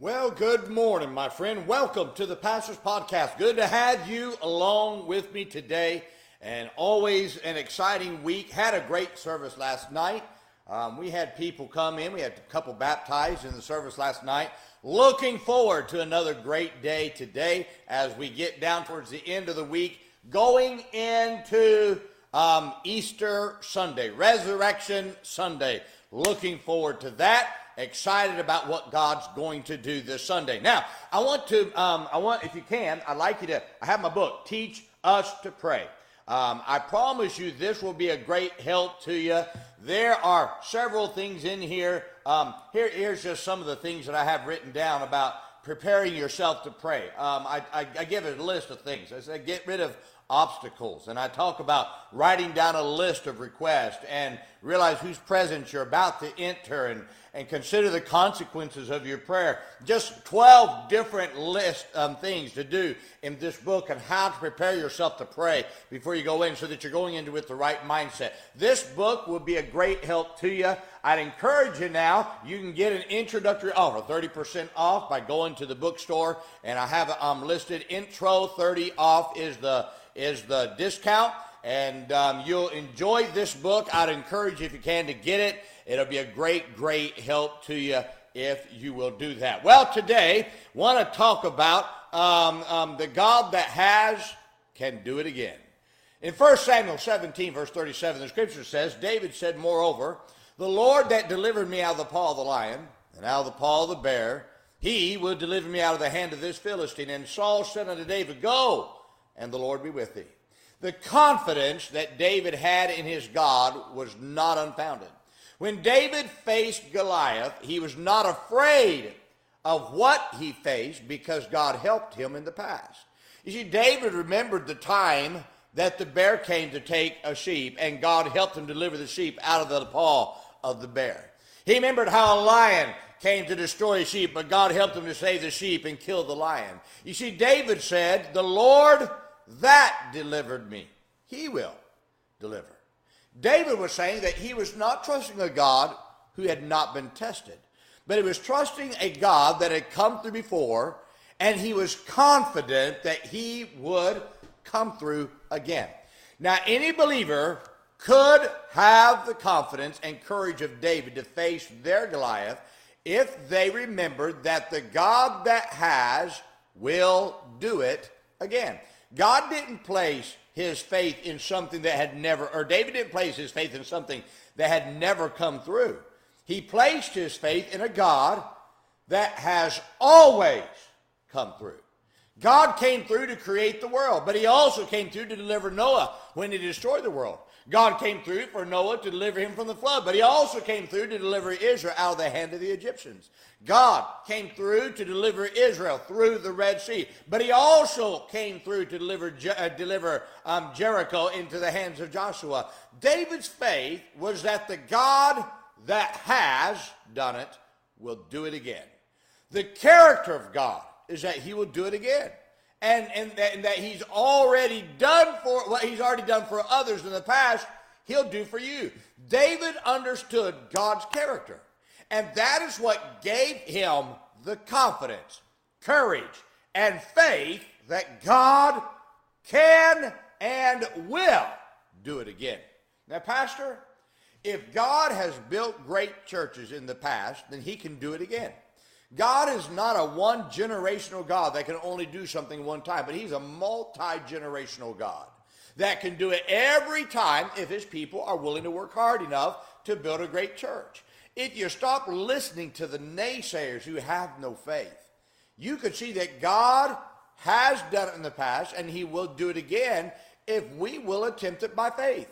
Well, good morning, my friend. Welcome to the Pastor's Podcast. Good to have you along with me today, and always an exciting week. Had a great service last night. Um, we had people come in. We had a couple baptized in the service last night. Looking forward to another great day today as we get down towards the end of the week, going into um, Easter Sunday, Resurrection Sunday. Looking forward to that excited about what God's going to do this Sunday. Now, I want to, um, I want, if you can, I'd like you to, I have my book, Teach Us to Pray. Um, I promise you this will be a great help to you. There are several things in here. Um, here here's just some of the things that I have written down about preparing yourself to pray. Um, I, I, I give it a list of things. I said, get rid of obstacles. And I talk about writing down a list of requests and realize whose presence you're about to enter and, and consider the consequences of your prayer. Just 12 different list um, things to do in this book and how to prepare yourself to pray before you go in so that you're going into it with the right mindset. This book will be a great help to you. I'd encourage you now, you can get an introductory offer, 30% off by going to the bookstore. And I have it um, listed intro 30 off is the is the discount. And um, you'll enjoy this book. I'd encourage you, if you can, to get it. It'll be a great, great help to you if you will do that. Well, today, want to talk about um, um, the God that has can do it again. In 1 Samuel 17, verse 37, the scripture says, David said, Moreover, the Lord that delivered me out of the paw of the lion and out of the paw of the bear, he will deliver me out of the hand of this Philistine. And Saul said unto David, Go, and the Lord be with thee. The confidence that David had in his God was not unfounded. When David faced Goliath, he was not afraid of what he faced because God helped him in the past. You see, David remembered the time that the bear came to take a sheep, and God helped him deliver the sheep out of the paw of the bear. He remembered how a lion came to destroy a sheep, but God helped him to save the sheep and kill the lion. You see, David said, The Lord that delivered me. He will deliver. David was saying that he was not trusting a God who had not been tested, but he was trusting a God that had come through before, and he was confident that he would come through again. Now, any believer could have the confidence and courage of David to face their Goliath if they remembered that the God that has will do it again. God didn't place his faith in something that had never, or David didn't place his faith in something that had never come through. He placed his faith in a God that has always come through. God came through to create the world, but he also came through to deliver Noah when he destroyed the world. God came through for Noah to deliver him from the flood, but he also came through to deliver Israel out of the hand of the Egyptians. God came through to deliver Israel through the Red Sea, but he also came through to deliver, uh, deliver um, Jericho into the hands of Joshua. David's faith was that the God that has done it will do it again. The character of God is that he will do it again and, and, that, and that he's already done for what he's already done for others in the past, he'll do for you. David understood God's character. And that is what gave him the confidence, courage, and faith that God can and will do it again. Now, Pastor, if God has built great churches in the past, then he can do it again. God is not a one generational God that can only do something one time, but He's a multi generational God that can do it every time if His people are willing to work hard enough to build a great church. If you stop listening to the naysayers who have no faith, you could see that God has done it in the past and He will do it again if we will attempt it by faith.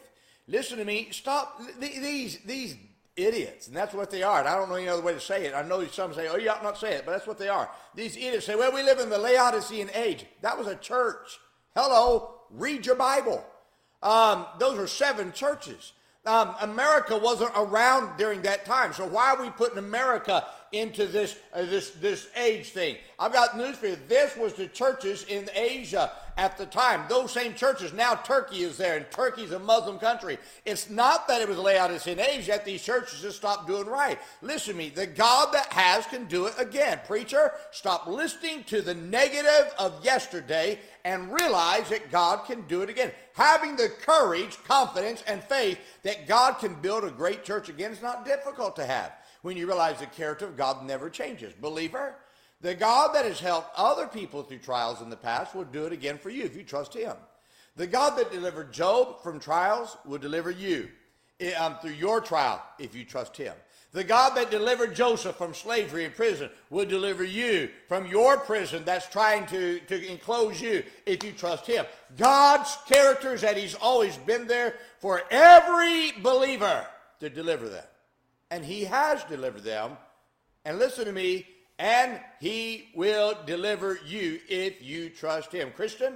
Listen to me. Stop these these idiots, and that's what they are. And I don't know any other way to say it. I know some say, "Oh, you ought not say it," but that's what they are. These idiots say, "Well, we live in the Laodicean age." That was a church. Hello, read your Bible. Um, those are seven churches. Um, America wasn't around during that time, so why are we putting America into this uh, this this age thing? I've got news for you. This was the churches in Asia at the time. Those same churches, now Turkey is there, and Turkey's a Muslim country. It's not that it was Laodicean in age that these churches just stopped doing right. Listen to me. The God that has can do it again. Preacher, stop listening to the negative of yesterday and realize that God can do it again. Having the courage, confidence, and faith that God can build a great church again is not difficult to have when you realize the character of God never changes. Believer, the God that has helped other people through trials in the past will do it again for you if you trust Him. The God that delivered Job from trials will deliver you eh, um, through your trial if you trust Him. The God that delivered Joseph from slavery and prison will deliver you from your prison that's trying to, to enclose you if you trust Him. God's characters that He's always been there for every believer to deliver them. And He has delivered them. And listen to me, and he will deliver you if you trust him. Christian,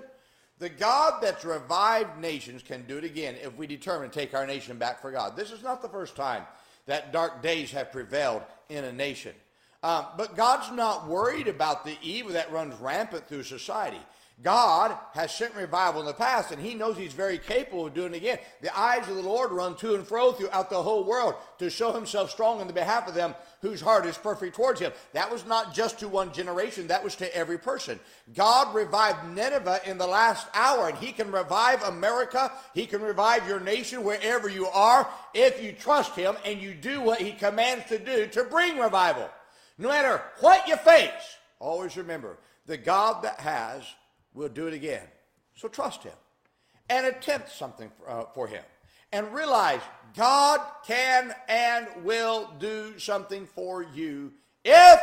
the God that's revived nations can do it again if we determine to take our nation back for God. This is not the first time that dark days have prevailed in a nation. Um, but God's not worried about the evil that runs rampant through society. God has sent revival in the past, and He knows He's very capable of doing it again. The eyes of the Lord run to and fro throughout the whole world to show Himself strong on the behalf of them whose heart is perfect towards Him. That was not just to one generation, that was to every person. God revived Nineveh in the last hour, and He can revive America. He can revive your nation wherever you are if you trust Him and you do what He commands to do to bring revival. No matter what you face, always remember the God that has will do it again. So trust him and attempt something for, uh, for him and realize God can and will do something for you if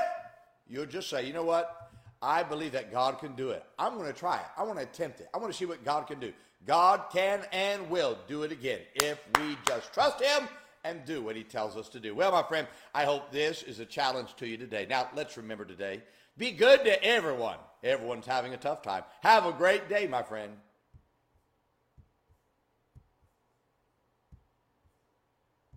you'll just say, you know what? I believe that God can do it. I'm going to try it. I want to attempt it. I want to see what God can do. God can and will do it again if we just trust him and do what he tells us to do. Well, my friend, I hope this is a challenge to you today. Now, let's remember today be good to everyone. Everyone's having a tough time. Have a great day, my friend.